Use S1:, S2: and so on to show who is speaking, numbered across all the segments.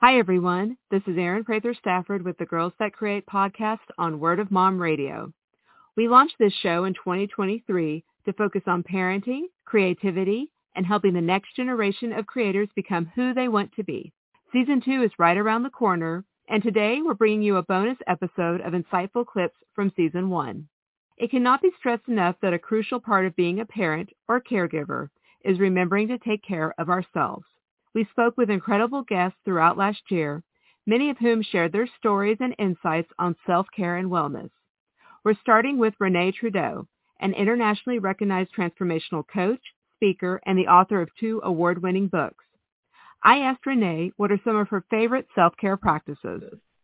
S1: Hi, everyone. This is Erin Prather Stafford with the Girls That Create podcast on Word of Mom Radio. We launched this show in 2023 to focus on parenting, creativity, and helping the next generation of creators become who they want to be. Season two is right around the corner, and today we're bringing you a bonus episode of insightful clips from season one. It cannot be stressed enough that a crucial part of being a parent or caregiver is remembering to take care of ourselves. We spoke with incredible guests throughout last year, many of whom shared their stories and insights on self-care and wellness. We're starting with Renée Trudeau, an internationally recognized transformational coach, speaker, and the author of two award-winning books. I asked Renée what are some of her favorite self-care practices.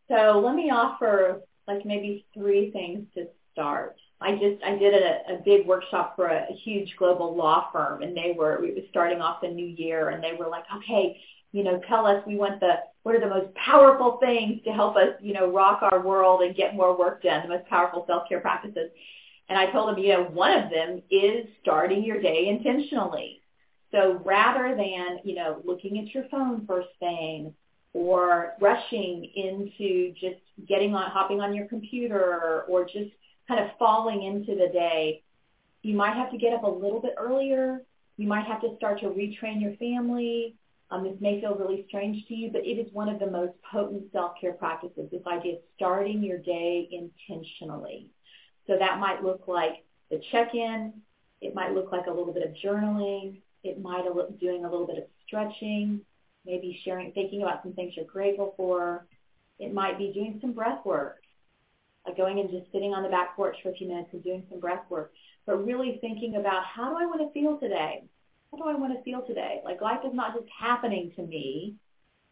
S2: So let me offer like maybe three things to start. I just I did a, a big workshop for a, a huge global law firm, and they were we were starting off the new year, and they were like, okay, you know, tell us we want the what are the most powerful things to help us, you know, rock our world and get more work done, the most powerful self-care practices. And I told them, you know, one of them is starting your day intentionally. So rather than, you know, looking at your phone first thing or rushing into just getting on, hopping on your computer or just kind of falling into the day, you might have to get up a little bit earlier. You might have to start to retrain your family. Um, this may feel really strange to you, but it is one of the most potent self-care practices, this idea of starting your day intentionally. So that might look like the check-in. It might look like a little bit of journaling. It might look doing a little bit of stretching, maybe sharing, thinking about some things you're grateful for. It might be doing some breath work, like going and just sitting on the back porch for a few minutes and doing some breath work, but really thinking about how do I want to feel today? How do I want to feel today? Like life is not just happening to me.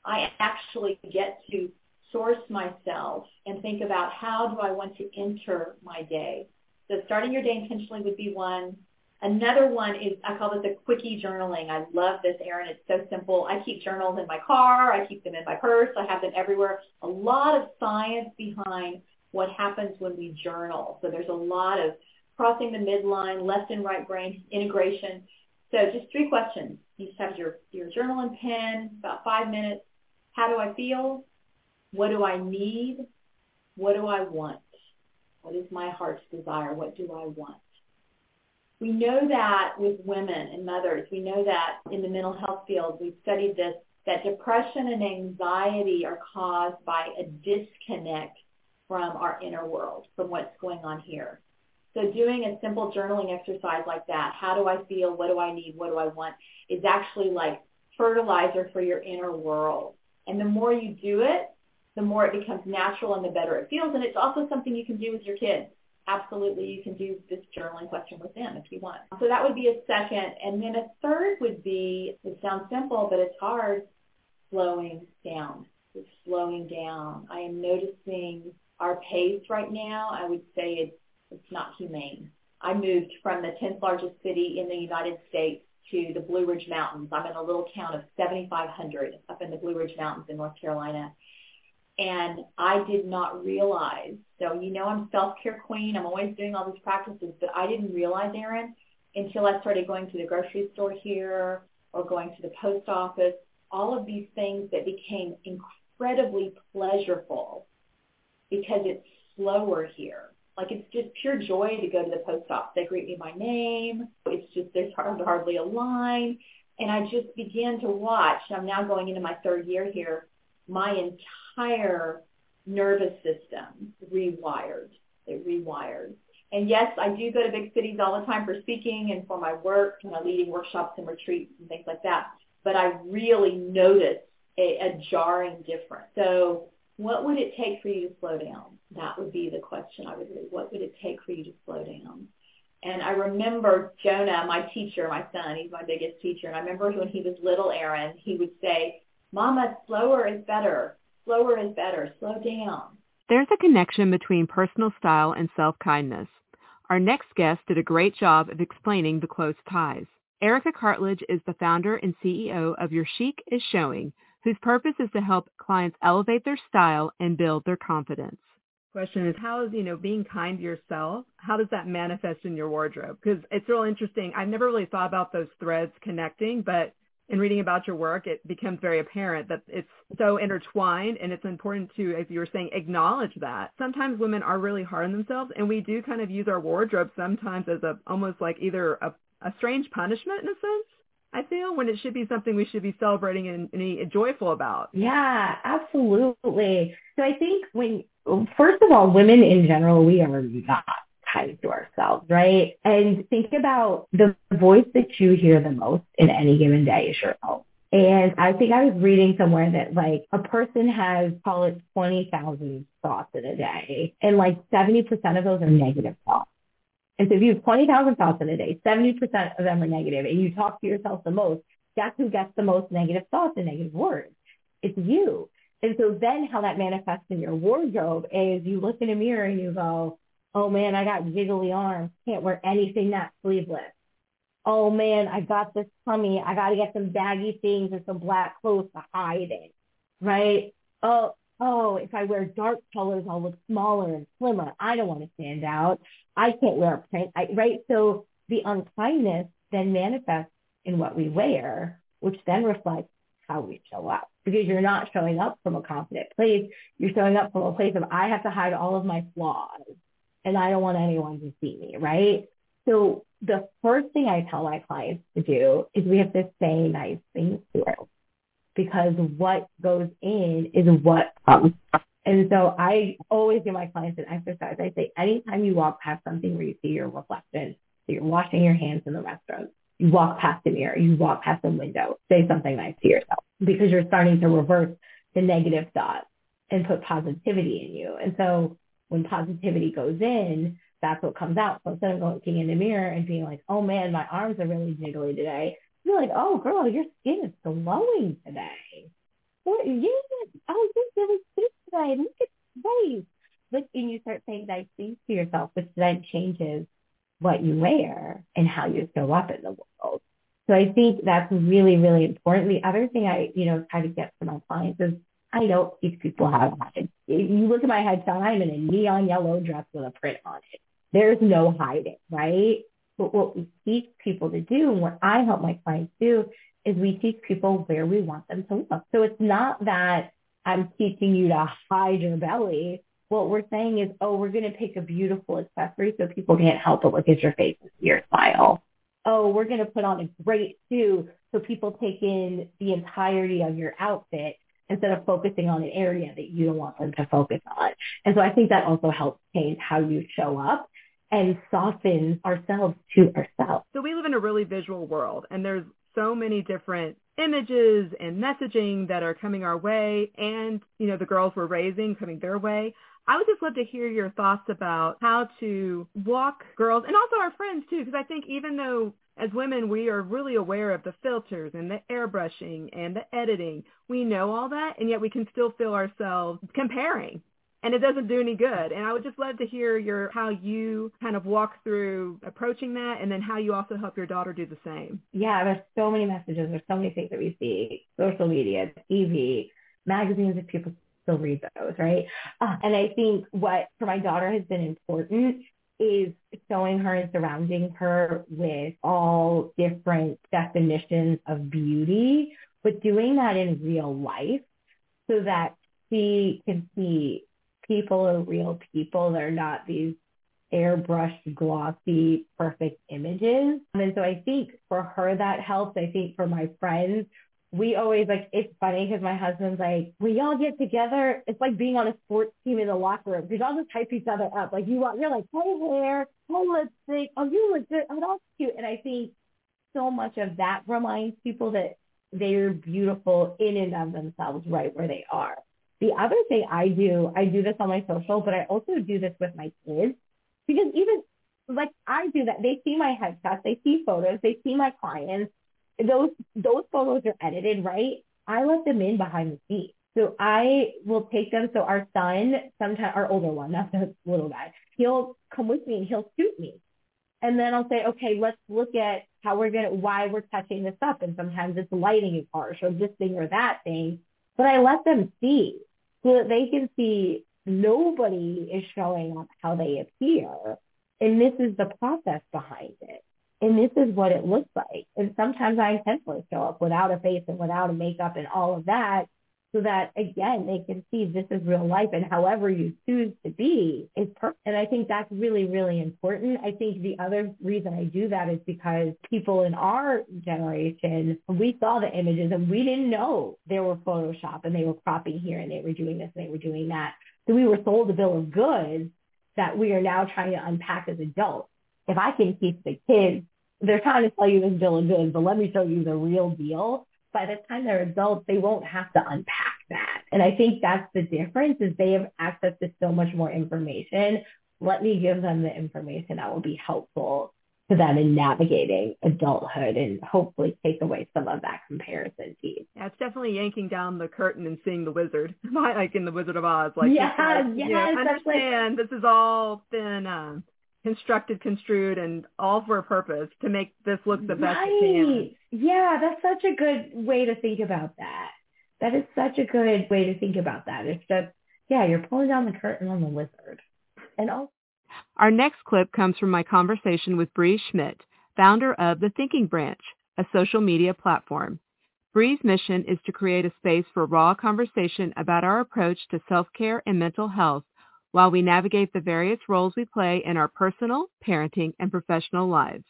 S2: I actually get to source myself and think about how do I want to enter my day. So starting your day intentionally would be one. Another one is, I call this the quickie journaling. I love this, Erin. It's so simple. I keep journals in my car. I keep them in my purse. I have them everywhere. A lot of science behind what happens when we journal. So there's a lot of crossing the midline, left and right brain integration. So just three questions. You just have your, your journal and pen, about five minutes. How do I feel? What do I need? What do I want? What is my heart's desire? What do I want? We know that with women and mothers, we know that in the mental health field, we've studied this, that depression and anxiety are caused by a disconnect from our inner world, from what's going on here. So doing a simple journaling exercise like that, how do I feel, what do I need, what do I want, is actually like fertilizer for your inner world. And the more you do it, the more it becomes natural and the better it feels. And it's also something you can do with your kids. Absolutely, you can do this journaling question with them if you want. So that would be a second. And then a third would be, it sounds simple, but it's hard, slowing down. It's slowing down. I am noticing our pace right now. I would say it's, it's not humane. I moved from the 10th largest city in the United States to the Blue Ridge Mountains. I'm in a little town of 7,500 up in the Blue Ridge Mountains in North Carolina and I did not realize. So you know I'm self-care queen. I'm always doing all these practices, but I didn't realize, Erin, until I started going to the grocery store here or going to the post office, all of these things that became incredibly pleasurable because it's slower here. Like it's just pure joy to go to the post office. They greet me by name. It's just there's hardly a line. And I just began to watch. I'm now going into my third year here. My entire entire nervous system rewired. It rewired. And yes, I do go to big cities all the time for speaking and for my work, you know, leading workshops and retreats and things like that. But I really noticed a, a jarring difference. So what would it take for you to slow down? That would be the question I would. What would it take for you to slow down? And I remember Jonah, my teacher, my son, he's my biggest teacher. And I remember when he was little, Erin, he would say, Mama, slower is better slower is better. Slow down.
S1: There's a connection between personal style and self-kindness.
S3: Our next guest did a great job of explaining the close ties. Erika Cartledge is the founder and CEO of Your Chic is Showing, whose purpose is to help clients elevate their style and build their confidence. Question is how is, you know, being kind to yourself, how does that manifest in your wardrobe? Because it's real interesting. I've never really thought about those threads connecting, but in reading about your work, it becomes very apparent that it's so intertwined and it's important to, as you were saying, acknowledge that. Sometimes women are really hard on themselves and we do kind of use our wardrobe sometimes as a almost like either a, a strange punishment in a sense. I feel when it should be something we should be celebrating and, and joyful about.
S4: Yeah, absolutely. So I think when, first of all, women in general, we are not kind to ourselves, right? And think about the voice that you hear the most in any given day is your own. And I think I was reading somewhere that like a person has, call it 20,000 thoughts in a day. And like 70% of those are negative thoughts. And so if you have 20,000 thoughts in a day, 70% of them are negative and you talk to yourself the most, guess who gets the most negative thoughts and negative words? It's you. And so then how that manifests in your wardrobe is you look in a mirror and you go, Oh man, I got jiggly arms. Can't wear anything not sleeveless. Oh man, I got this tummy. I got to get some baggy things and some black clothes to hide it. Right? Oh, oh, if I wear dark colors, I'll look smaller and slimmer. I don't want to stand out. I can't wear a print. I, right? So the unkindness then manifests in what we wear, which then reflects how we show up because you're not showing up from a confident place. You're showing up from a place of, I have to hide all of my flaws and I don't want anyone to see me, right? So the first thing I tell my clients to do is we have to say nice things to her because what goes in is what comes. And so I always give my clients an exercise. I say, anytime you walk past something where you see your reflection, so you're washing your hands in the restroom, you walk past a mirror, you walk past a window, say something nice to yourself because you're starting to reverse the negative thoughts and put positivity in you. And so when positivity goes in, that's what comes out. So instead of looking in the mirror and being like, oh man, my arms are really jiggly today, you're like, oh girl, your skin is glowing today. What, yeah, oh, you're really today. Look at face. Look, and you start saying nice things to yourself, which then changes what you wear and how you show up in the world. So I think that's really, really important. The other thing I, you know, try to get from my clients is I don't teach people how to hide. If you look at my headshot, I'm in a neon yellow dress with a print on it. There's no hiding, right? But what we teach people to do and what I help my clients do is we teach people where we want them to look. So it's not that I'm teaching you to hide your belly. What we're saying is, oh, we're going to pick a beautiful accessory so people can't help but look at your face and see your smile. Oh, we're going to put on a great suit so people take in the entirety of your outfit instead of focusing on an area that you don't want them to focus on. And so I think that also helps change how you show up and soften ourselves to ourselves.
S3: So we live in a really visual world and there's so many different images and messaging that are coming our way and, you know, the girls we're raising coming their way. I would just love to hear your thoughts about how to walk girls and also our friends too, because I think even though as women, we are really aware of the filters and the airbrushing and the editing. We know all that, and yet we can still feel ourselves comparing. And it doesn't do any good. And I would just love to hear your how you kind of walk through approaching that and then how you also help your daughter do the same.
S4: Yeah, there's so many messages. There's so many things that we see. Social media, TV, magazines, if people still read those, right? Uh, and I think what for my daughter has been important is showing her and surrounding her with all different definitions of beauty, but doing that in real life so that she can see people are real people. They're not these airbrushed, glossy, perfect images. And so I think for her that helps. I think for my friends, we always like it's funny because my husband's like we y'all get together it's like being on a sports team in the locker room because y'all just hype each other up like you want you're like hey hair hey lipstick oh you look good oh that's cute and I think so much of that reminds people that they're beautiful in and of themselves right where they are. The other thing I do, I do this on my social, but I also do this with my kids because even like I do that, they see my headshots, they see photos, they see my clients, those those photos are edited, right? I let them in behind the scenes. So I will take them. So our son, sometimes our older one, not the little guy, he'll come with me and he'll shoot me. And then I'll say, okay, let's look at how we're gonna, why we're touching this up. And sometimes it's lighting is harsh or this thing or that thing. But I let them see so that they can see nobody is showing up how they appear. And this is the process behind it. And this is what it looks like. And sometimes I intentionally show up without a face and without a makeup and all of that so that again they can see this is real life and however you choose to be is perfect. And I think that's really, really important. I think the other reason I do that is because people in our generation, we saw the images and we didn't know they were Photoshop and they were cropping here and they were doing this and they were doing that. So we were sold a bill of goods that we are now trying to unpack as adults. If I can keep the kids, they're trying to sell you this bill of goods, but let me show you the real deal by the time they're adults, they won't have to unpack that. And I think that's the difference is they have access to so much more information. Let me give them the information that will be helpful to them in navigating adulthood and hopefully take away some of that comparison piece.
S3: Yeah, it's definitely yanking down the curtain and seeing the wizard, like in the Wizard of Oz. Like,
S4: yeah,
S3: like,
S4: yes,
S3: you know,
S4: like,
S3: understand this has all been um, constructed, construed, and all for a purpose to make this look the best
S4: right.
S3: it can.
S4: Yeah, that's such a good way to think about that. That is such a good way to think about that. It's just, yeah, you're pulling down the curtain on the wizard. And also,
S3: Our next clip comes from my conversation with Brea Schmidt, founder of The Thinking Branch, a social media platform. Brea's mission is to create a space for raw conversation about our approach to self-care and mental health while we navigate the various roles we play in our personal, parenting, and professional lives.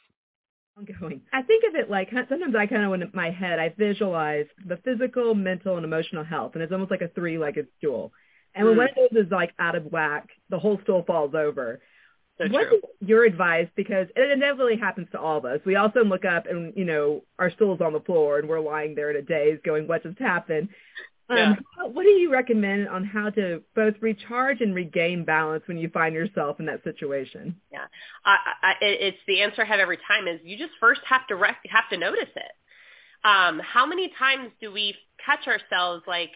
S3: Ongoing. I think of it like sometimes I kind of in my head I visualize the physical, mental, and emotional health, and it's almost like a three-legged stool. And when
S5: Mm.
S3: one of those is like out of whack, the whole stool falls over.
S5: So
S3: what
S5: true.
S3: is your advice? Because it inevitably happens to all of us. We also look up and, you know, our stool's on the floor and we're lying there in a daze going, what just happened? Um,
S5: Yeah.
S3: what- What do you recommend on how to both recharge and regain balance when you find yourself in that situation?
S5: Yeah, I, I, it's the answer I have every time is you just first have to rec- have to notice it. Um, how many times do we catch ourselves like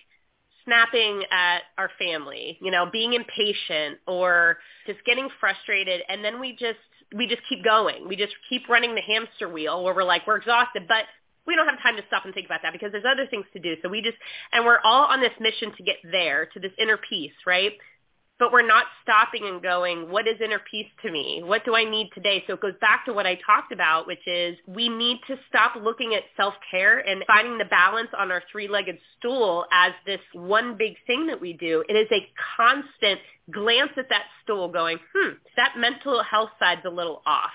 S5: snapping at our family, you know, being impatient or just getting frustrated, and then we just we just keep going. We just keep running the hamster wheel where we're like we're exhausted, but we don't have time to stop and think about that because there's other things to do. So we just and we're all on this mission to get there to this inner peace, right? but we're not stopping and going, what is inner peace to me? What do I need today? So it goes back to what I talked about, which is we need to stop looking at self-care and finding the balance on our three-legged stool as this one big thing that we do. It is a constant glance at that stool going, hmm, that mental health side's a little off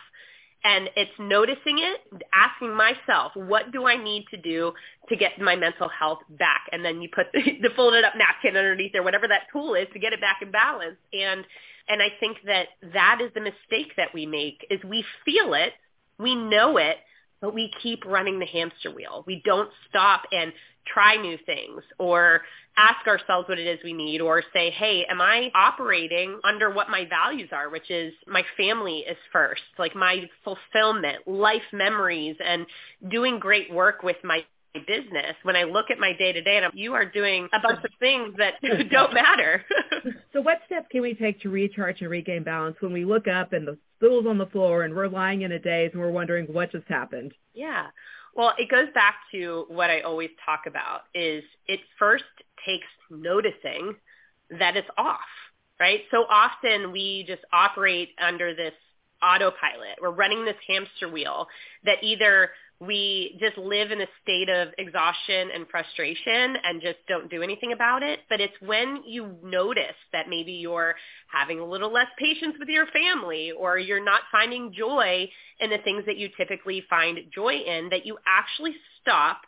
S5: and it's noticing it, asking myself, what do I need to do to get my mental health back? And then you put the, the folded up napkin underneath there, whatever that tool is to get it back in balance. And and I think that that is the mistake that we make is we feel it, we know it, but we keep running the hamster wheel. We don't stop and try new things or ask ourselves what it is we need or say, hey, am I operating under what my values are, which is my family is first, like my fulfillment, life memories, and doing great work with my business. When I look at my day to day, and I'm, you are doing a bunch of things that don't matter.
S3: So what steps can we take to recharge and regain balance when we look up and the stool's on the floor and we're lying in a daze and we're wondering what just happened?
S5: Yeah. Well, it goes back to what I always talk about is it first takes noticing that it's off, right? So often we just operate under this autopilot. We're running this hamster wheel that either we just live in a state of exhaustion and frustration and just don't do anything about it. But it's when you notice that maybe you're having a little less patience with your family or you're not finding joy in the things that you typically find joy in that you actually stop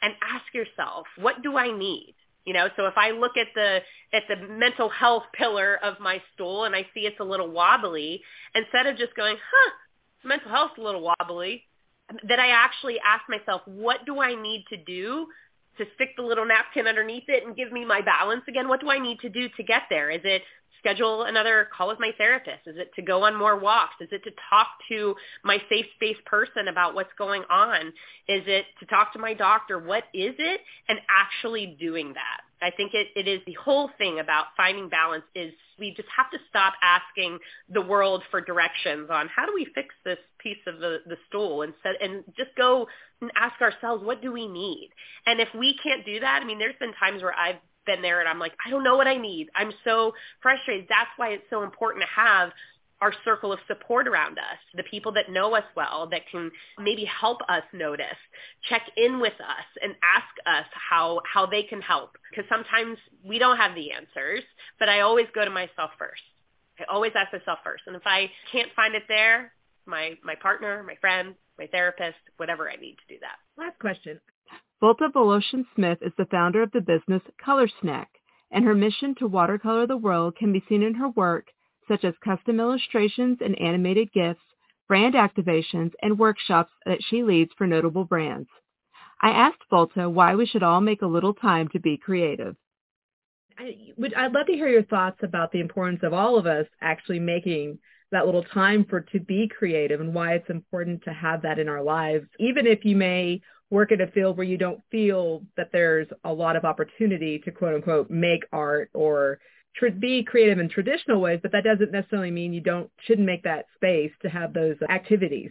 S5: and ask yourself, what do I need? You know, so if I look at the at the mental health pillar of my stool and I see it's a little wobbly, instead of just going, huh, mental health's a little wobbly, that I actually ask myself, what do I need to do to stick the little napkin underneath it and give me my balance again? What do I need to do to get there? Is it schedule another call with my therapist? Is it to go on more walks? Is it to talk to my safe space person about what's going on? Is it to talk to my doctor? What is it? And actually doing that. I think it, it is the whole thing about finding balance is we just have to stop asking the world for directions on how do we fix this piece of the, the stool and set, and just go ask ourselves what do we need. And if we can't do that, I mean, there's been times where I've been there and I'm like, I don't know what I need. I'm so frustrated. That's why it's so important to have our circle of support around us, the people that know us well, that can maybe help us notice, check in with us and ask us how, how they can help. Because sometimes we don't have the answers, but I always go to myself first. I always ask myself first. And if I can't find it there, my, my partner, my friend, my therapist, whatever I need to do that.
S3: Last question. Volta Voloshin Smith is the founder of the business Color Snack, and her mission to watercolor the world can be seen in her work such as custom illustrations and animated gifts, brand activations, and workshops that she leads for notable brands. I asked Volta why we should all make a little time to be creative. I would, I'd love to hear your thoughts about the importance of all of us actually making that little time for to be creative and why it's important to have that in our lives, even if you may work in a field where you don't feel that there's a lot of opportunity to quote unquote make art or tr- be creative in traditional ways, but that doesn't necessarily mean you don't shouldn't make that space to have those activities.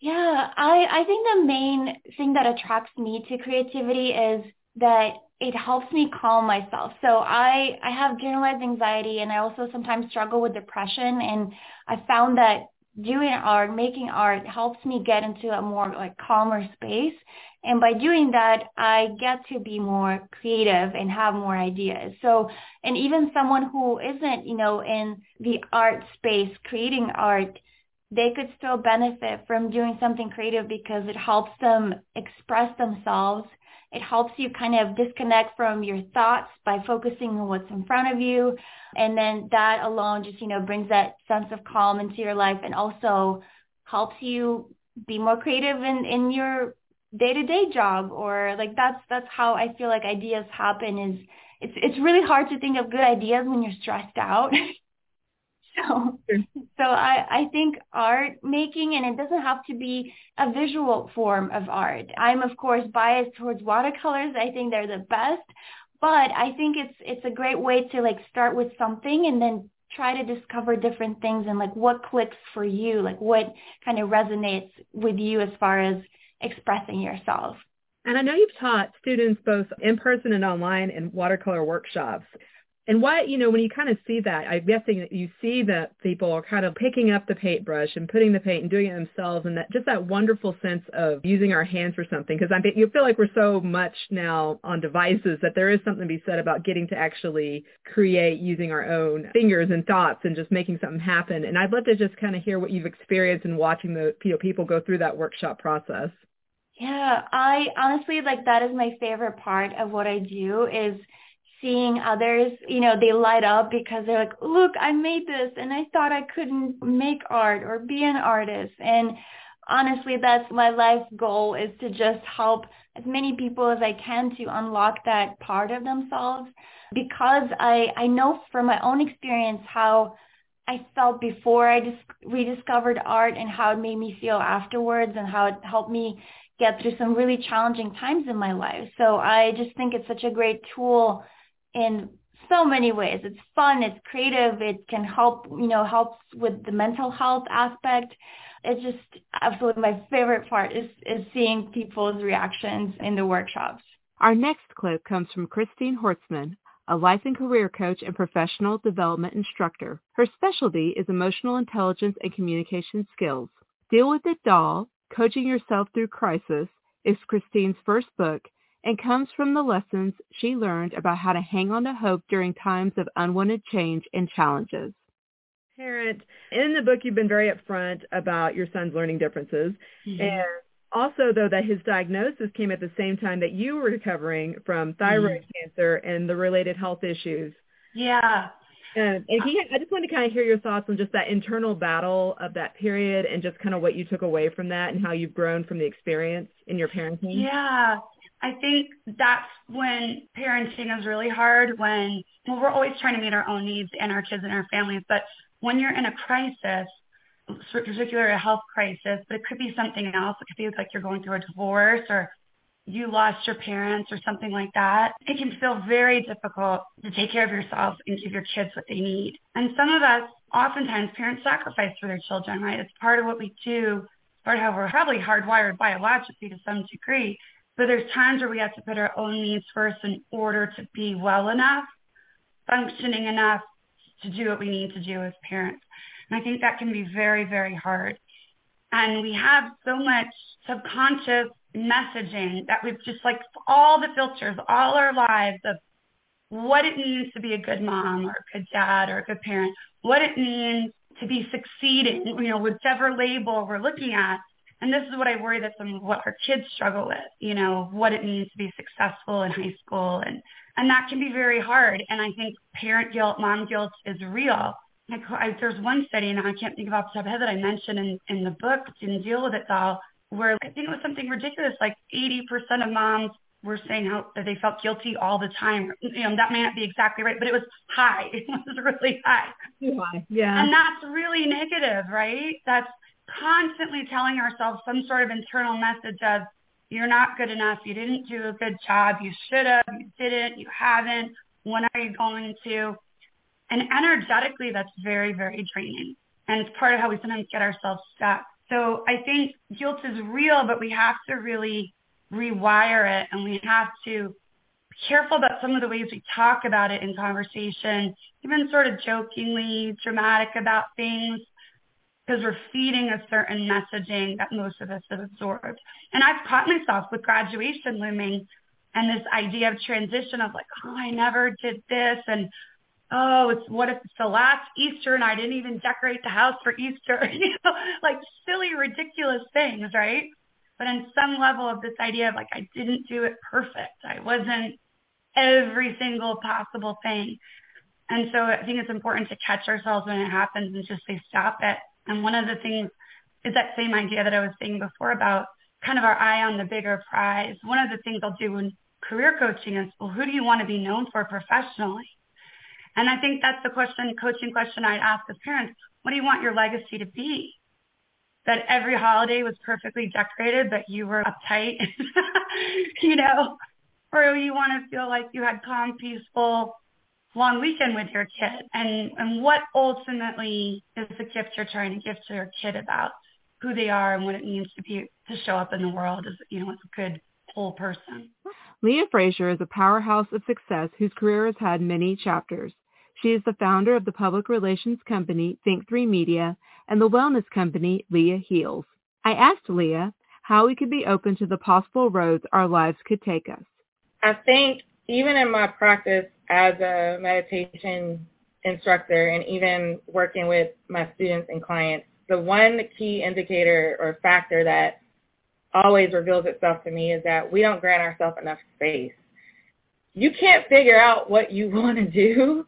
S6: Yeah, I I think the main thing that attracts me to creativity is that it helps me calm myself. So I I have generalized anxiety and I also sometimes struggle with depression and I found that doing art, making art helps me get into a more like calmer space. And by doing that, I get to be more creative and have more ideas. So, and even someone who isn't, you know, in the art space creating art, they could still benefit from doing something creative because it helps them express themselves. It helps you kind of disconnect from your thoughts by focusing on what's in front of you. And then that alone just, you know, brings that sense of calm into your life and also helps you be more creative in, in your day-to-day job or like that's that's how I feel like ideas happen is it's it's really hard to think of good ideas when you're stressed out. so so I I think art making and it doesn't have to be a visual form of art. I'm of course biased towards watercolors. I think they're the best, but I think it's it's a great way to like start with something and then try to discover different things and like what clicks for you, like what kind of resonates with you as far as expressing yourself.
S3: And I know you've taught students both in person and online in watercolor workshops. And why, you know, when you kind of see that, I'm guessing that you see that people are kind of picking up the paintbrush and putting the paint and doing it themselves and that just that wonderful sense of using our hands for something. Because I think you feel like we're so much now on devices that there is something to be said about getting to actually create using our own fingers and thoughts and just making something happen. And I'd love to just kind of hear what you've experienced in watching the you know, people go through that workshop process.
S6: Yeah, I honestly like that is my favorite part of what I do is seeing others, you know, they light up because they're like, look, I made this and I thought I couldn't make art or be an artist. And honestly, that's my life goal is to just help as many people as I can to unlock that part of themselves because I, I know from my own experience how I felt before I just rediscovered art and how it made me feel afterwards and how it helped me get through some really challenging times in my life. So I just think it's such a great tool in so many ways. It's fun, it's creative, it can help, you know, helps with the mental health aspect. It's just absolutely my favorite part is, is seeing people's reactions in the workshops.
S3: Our next clip comes from Christine Horstman, a life and career coach and professional development instructor. Her specialty is emotional intelligence and communication skills. Deal with It Doll Coaching Yourself Through Crisis is Christine's first book and comes from the lessons she learned about how to hang on to hope during times of unwanted change and challenges. Parent, in the book you've been very upfront about your son's learning differences mm-hmm. and also though that his diagnosis came at the same time that you were recovering from thyroid mm-hmm. cancer and the related health issues.
S6: Yeah.
S3: And, and he, I just wanted to kind of hear your thoughts on just that internal battle of that period and just kind of what you took away from that and how you've grown from the experience in your parenting.
S7: Yeah. I think that's when parenting is really hard when well, we're always trying to meet our own needs and our kids and our families. But when you're in a crisis, particularly a health crisis, but it could be something else. It could be like you're going through a divorce or you lost your parents or something like that, it can feel very difficult to take care of yourself and give your kids what they need. And some of us, oftentimes parents sacrifice for their children, right? It's part of what we do, part of how we're probably hardwired biologically to some degree. But there's times where we have to put our own needs first in order to be well enough, functioning enough to do what we need to do as parents. And I think that can be very, very hard. And we have so much subconscious messaging that we've just like all the filters all our lives of what it means to be a good mom or a good dad or a good parent, what it means to be succeeding, you know, whichever label we're looking at. And this is what I worry that some of what our kids struggle with, you know, what it means to be successful in high school. And, and that can be very hard. And I think parent guilt, mom guilt is real. Like I, there's one study, and I can't think of off the top of my head that I mentioned in, in the book, didn't Deal with It Doll, where I think it was something ridiculous, like 80% of moms were saying how that they felt guilty all the time. You know, that may not be exactly right, but it was high. It was really high.
S3: High, yeah.
S7: And that's really negative, right? That's constantly telling ourselves some sort of internal message of you're not good enough, you didn't do a good job, you should have, you didn't, you haven't, when are you going to? And energetically, that's very, very draining. And it's part of how we sometimes get ourselves stuck. So I think guilt is real, but we have to really rewire it and we have to be careful about some of the ways we talk about it in conversation, even sort of jokingly dramatic about things because we're feeding a certain messaging that most of us have absorbed. And I've caught myself with graduation looming and this idea of transition of like, oh, I never did this and oh, it's what if it's the last Easter and I didn't even decorate the house for Easter, you know, like silly, ridiculous things, right? But in some level of this idea of like, I didn't do it perfect. I wasn't every single possible thing. And so I think it's important to catch ourselves when it happens and just say, stop it. And one of the things is that same idea that I was saying before about kind of our eye on the bigger prize. One of the things I'll do in career coaching is, well, who do you want to be known for professionally? And I think that's the question, coaching question I'd ask as parents. What do you want your legacy to be? That every holiday was perfectly decorated, but you were uptight, you know? Or you want to feel like you had calm, peaceful, long weekend with your kid? And, and what ultimately is the gift you're trying to give to your kid about who they are and what it means to be, to show up in the world as, you know, as a good whole person?
S3: Leah Frazier is a powerhouse of success whose career has had many chapters. She is the founder of the public relations company Think3 Media and the wellness company Leah Heals. I asked Leah how we could be open to the possible roads our lives could take us.
S8: I think even in my practice as a meditation instructor and even working with my students and clients, the one key indicator or factor that always reveals itself to me is that we don't grant ourselves enough space. You can't figure out what you want to do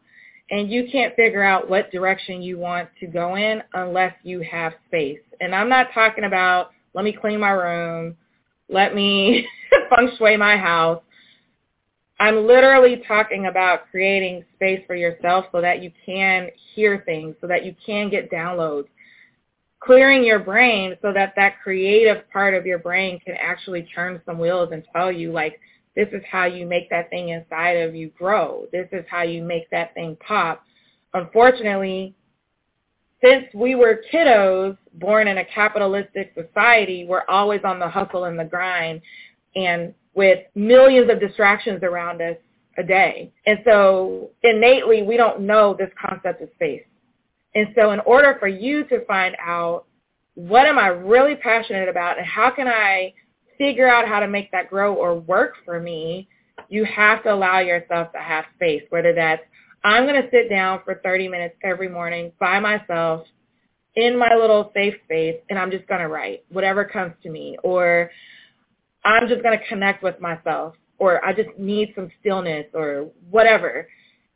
S8: and you can't figure out what direction you want to go in unless you have space. And I'm not talking about let me clean my room, let me feng shui my house. I'm literally talking about creating space for yourself so that you can hear things, so that you can get downloads. Clearing your brain so that that creative part of your brain can actually turn some wheels and tell you like, this is how you make that thing inside of you grow. This is how you make that thing pop. Unfortunately, since we were kiddos born in a capitalistic society, we're always on the hustle and the grind and with millions of distractions around us a day. And so innately, we don't know this concept of space. And so in order for you to find out what am I really passionate about and how can I figure out how to make that grow or work for me, you have to allow yourself to have space, whether that's I'm going to sit down for 30 minutes every morning by myself in my little safe space and I'm just going to write whatever comes to me or I'm just going to connect with myself or I just need some stillness or whatever.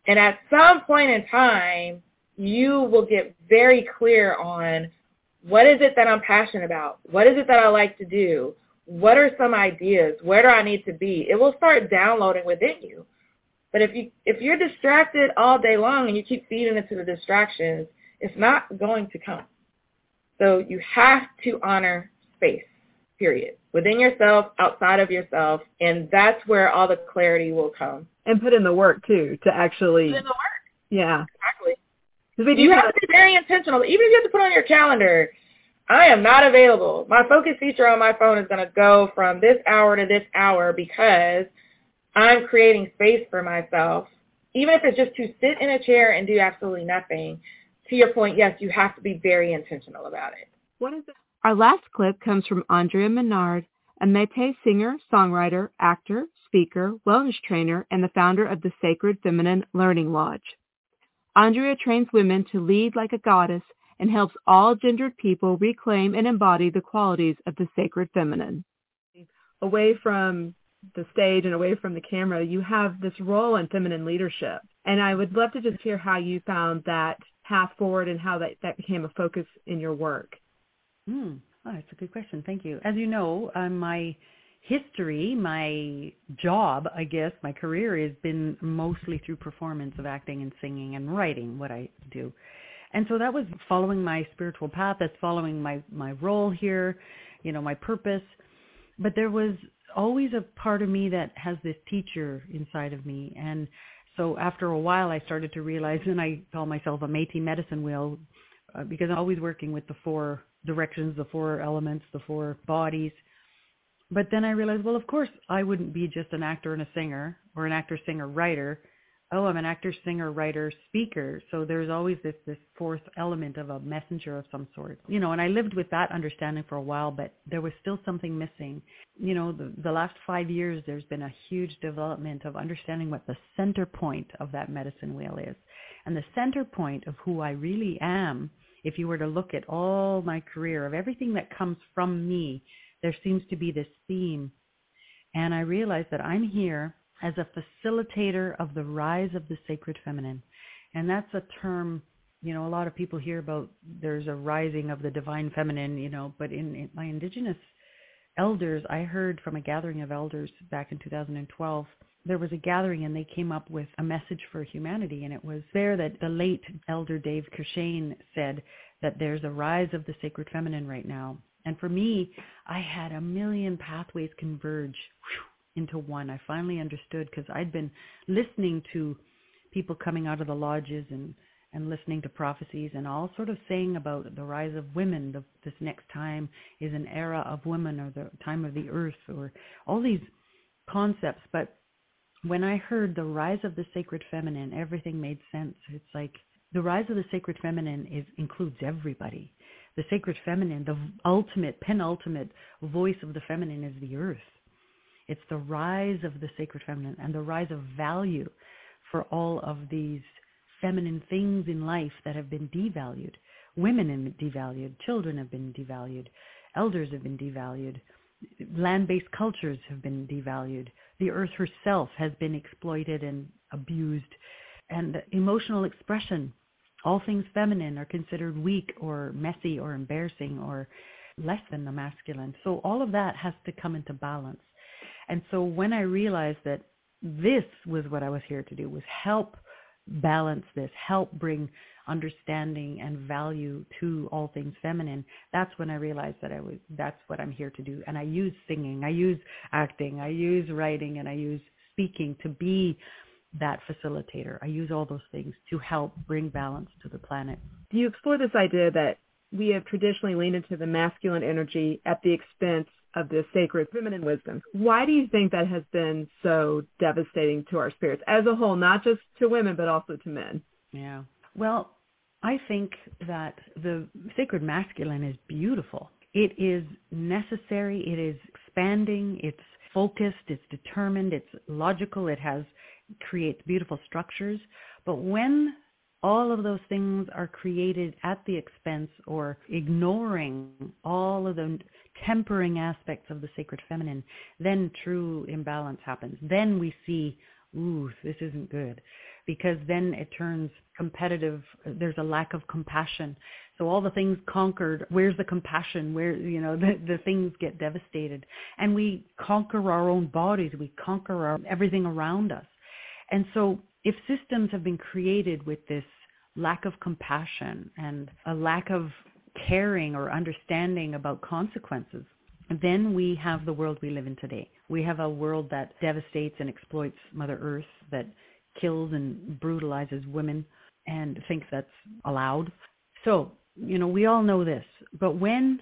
S8: And at some point in time, you will get very clear on what is it that I'm passionate about? What is it that I like to do? what are some ideas? Where do I need to be? It will start downloading within you. But if you if you're distracted all day long and you keep feeding into the distractions, it's not going to come. So you have to honor space. period. Within yourself, outside of yourself, and that's where all the clarity will come.
S3: And put in the work too to actually
S8: Put in the work.
S3: Yeah.
S8: Exactly. You
S3: have
S8: have to be very intentional. Even if you have to put on your calendar, I am not available. My focus feature on my phone is going to go from this hour to this hour because I'm creating space for myself. Even if it's just to sit in a chair and do absolutely nothing. To your point, yes, you have to be very intentional about it.
S3: What is it? Our last clip comes from Andrea Menard, a Métis singer, songwriter, actor, speaker, wellness trainer, and the founder of the Sacred Feminine Learning Lodge. Andrea trains women to lead like a goddess and helps all gendered people reclaim and embody the qualities of the sacred feminine. Away from the stage and away from the camera, you have this role in feminine leadership. And I would love to just hear how you found that path forward and how that, that became a focus in your work.
S9: Hmm. Oh, that's a good question. Thank you. As you know, um, my history, my job, I guess, my career has been mostly through performance of acting and singing and writing, what I do. And so that was following my spiritual path. That's following my, my role here, you know, my purpose. But there was always a part of me that has this teacher inside of me. And so after a while, I started to realize, and I call myself a Métis medicine wheel uh, because I'm always working with the four directions, the four elements, the four bodies. But then I realized, well, of course, I wouldn't be just an actor and a singer or an actor, singer, writer. Oh, I'm an actor, singer, writer, speaker. So there's always this this fourth element of a messenger of some sort. You know, and I lived with that understanding for a while, but there was still something missing. You know, the, the last five years, there's been a huge development of understanding what the center point of that medicine wheel is. And the center point of who I really am, if you were to look at all my career, of everything that comes from me, there seems to be this theme. And I realize that I'm here as a facilitator of the rise of the sacred feminine. And that's a term, you know, a lot of people hear about there's a rising of the divine feminine, you know, but in, in my indigenous elders, I heard from a gathering of elders back in 2012 there was a gathering and they came up with a message for humanity and it was there that the late elder Dave Courchene said that there's a rise of the sacred feminine right now. And for me, I had a million pathways converge into one. I finally understood because I'd been listening to people coming out of the lodges and and listening to prophecies and all sort of saying about the rise of women. The, this next time is an era of women or the time of the earth or all these concepts. But when I heard the rise of the sacred feminine, everything made sense. It's like the rise of the sacred feminine is includes everybody. The sacred feminine, the ultimate, penultimate voice of the feminine is the earth. It's the rise of the sacred feminine and the rise of value for all of these feminine things in life that have been devalued. Women have been devalued. Children have been devalued. Elders have been devalued. Land-based cultures have been devalued. The earth herself has been exploited and abused. And emotional expression, all things feminine are considered weak or messy or embarrassing or less than the masculine. So all of that has to come into balance. And so when I realized that this was what I was here to do, was help balance this, help bring understanding and value to all things feminine, that's when I realized that I was that's what I'm here to do. And I use singing, I use acting, I use writing, and I use speaking to be that facilitator. I use all those things to help bring balance to the planet.
S3: Do you explore this idea that we have traditionally leaned into the masculine energy at the expense of the sacred feminine wisdom. Why do you think that has been so devastating to our spirits as a whole, not just to women, but also to men?
S9: Yeah. Well, I think that the sacred masculine is beautiful. It is necessary. It is expanding. It's focused. It's determined. It's logical. It has creates beautiful structures. But when all of those things are created at the expense or ignoring all of the tempering aspects of the sacred feminine, then true imbalance happens. Then we see, ooh, this isn't good. Because then it turns competitive. There's a lack of compassion. So all the things conquered, where's the compassion? Where, you know, the, the things get devastated. And we conquer our own bodies. We conquer our, everything around us. And so if systems have been created with this lack of compassion and a lack of caring or understanding about consequences, then we have the world we live in today. We have a world that devastates and exploits Mother Earth, that kills and brutalizes women and thinks that's allowed. So, you know, we all know this. But when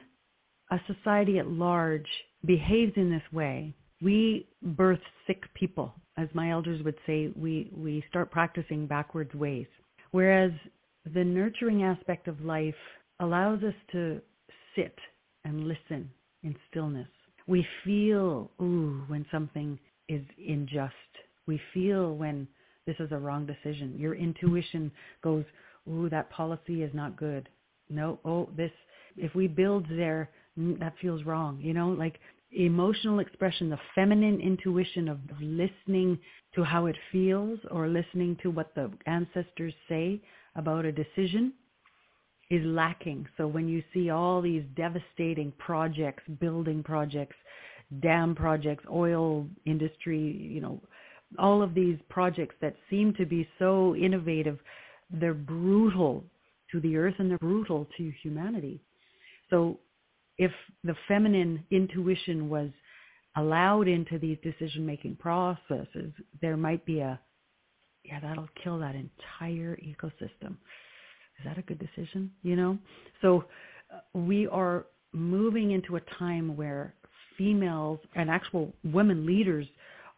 S9: a society at large behaves in this way, we birth sick people. As my elders would say, we, we start practicing backwards ways. Whereas the nurturing aspect of life allows us to sit and listen in stillness. We feel, ooh, when something is unjust. We feel when this is a wrong decision. Your intuition goes, ooh, that policy is not good. No, oh, this, if we build there, mm, that feels wrong. You know, like emotional expression, the feminine intuition of listening to how it feels or listening to what the ancestors say about a decision is lacking. So when you see all these devastating projects, building projects, dam projects, oil industry, you know, all of these projects that seem to be so innovative, they're brutal to the earth and they're brutal to humanity. So if the feminine intuition was allowed into these decision making processes, there might be a, yeah, that'll kill that entire ecosystem is that a good decision? You know? So uh, we are moving into a time where females and actual women leaders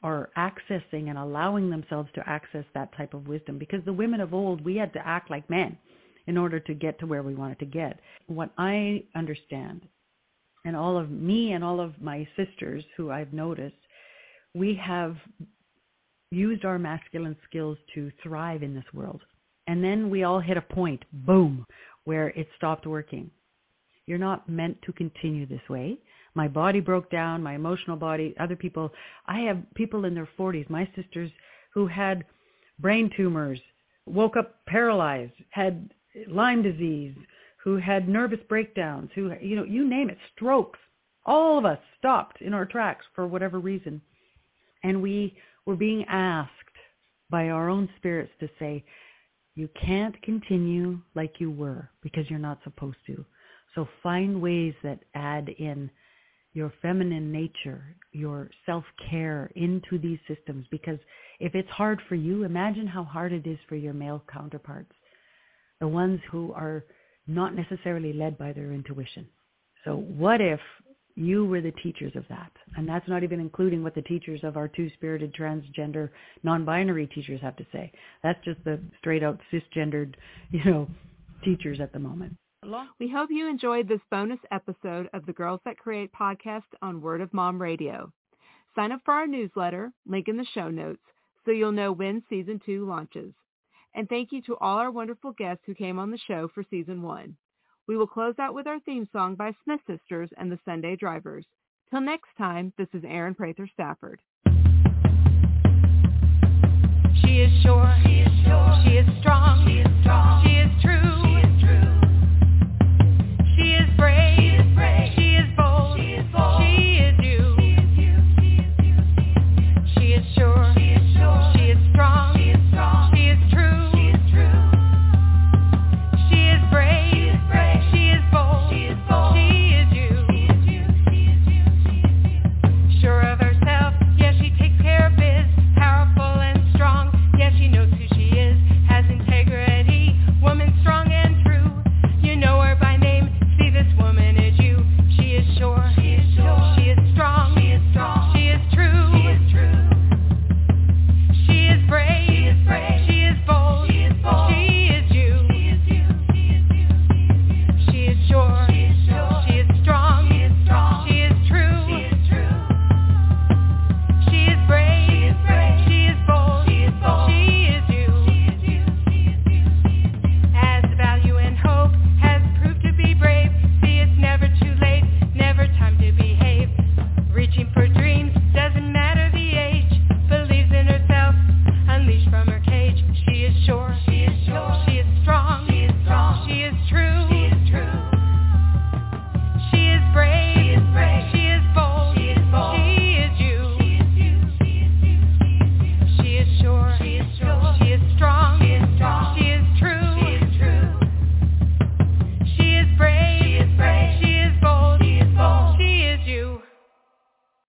S9: are accessing and allowing themselves to access that type of wisdom because the women of old, we had to act like men in order to get to where we wanted to get. What I understand, and all of me and all of my sisters who I've noticed, we have used our masculine skills to thrive in this world. And then we all hit a point, boom, where it stopped working. You're not meant to continue this way. My body broke down, my emotional body, other people. I have people in their 40s, my sisters, who had brain tumors, woke up paralyzed, had Lyme disease, who had nervous breakdowns, who, you know, you name it, strokes. All of us stopped in our tracks for whatever reason. And we were being asked by our own spirits to say, you can't continue like you were because you're not supposed to. So find ways that add in your feminine nature, your self-care into these systems because if it's hard for you, imagine how hard it is for your male counterparts, the ones who are not necessarily led by their intuition. So what if you were the teachers of that. And that's not even including what the teachers of our two-spirited transgender non-binary teachers have to say. That's just the straight out cisgendered, you know, teachers at the moment.
S3: We hope you enjoyed this bonus episode of the Girls That Create podcast on Word of Mom Radio. Sign up for our newsletter, link in the show notes, so you'll know when season two launches. And thank you to all our wonderful guests who came on the show for season one. We will close out with our theme song by Smith Sisters and the Sunday Drivers. Till next time, this is Erin Prather Stafford.
S10: She is sure, she is sure, she is strong, she is strong, she is true.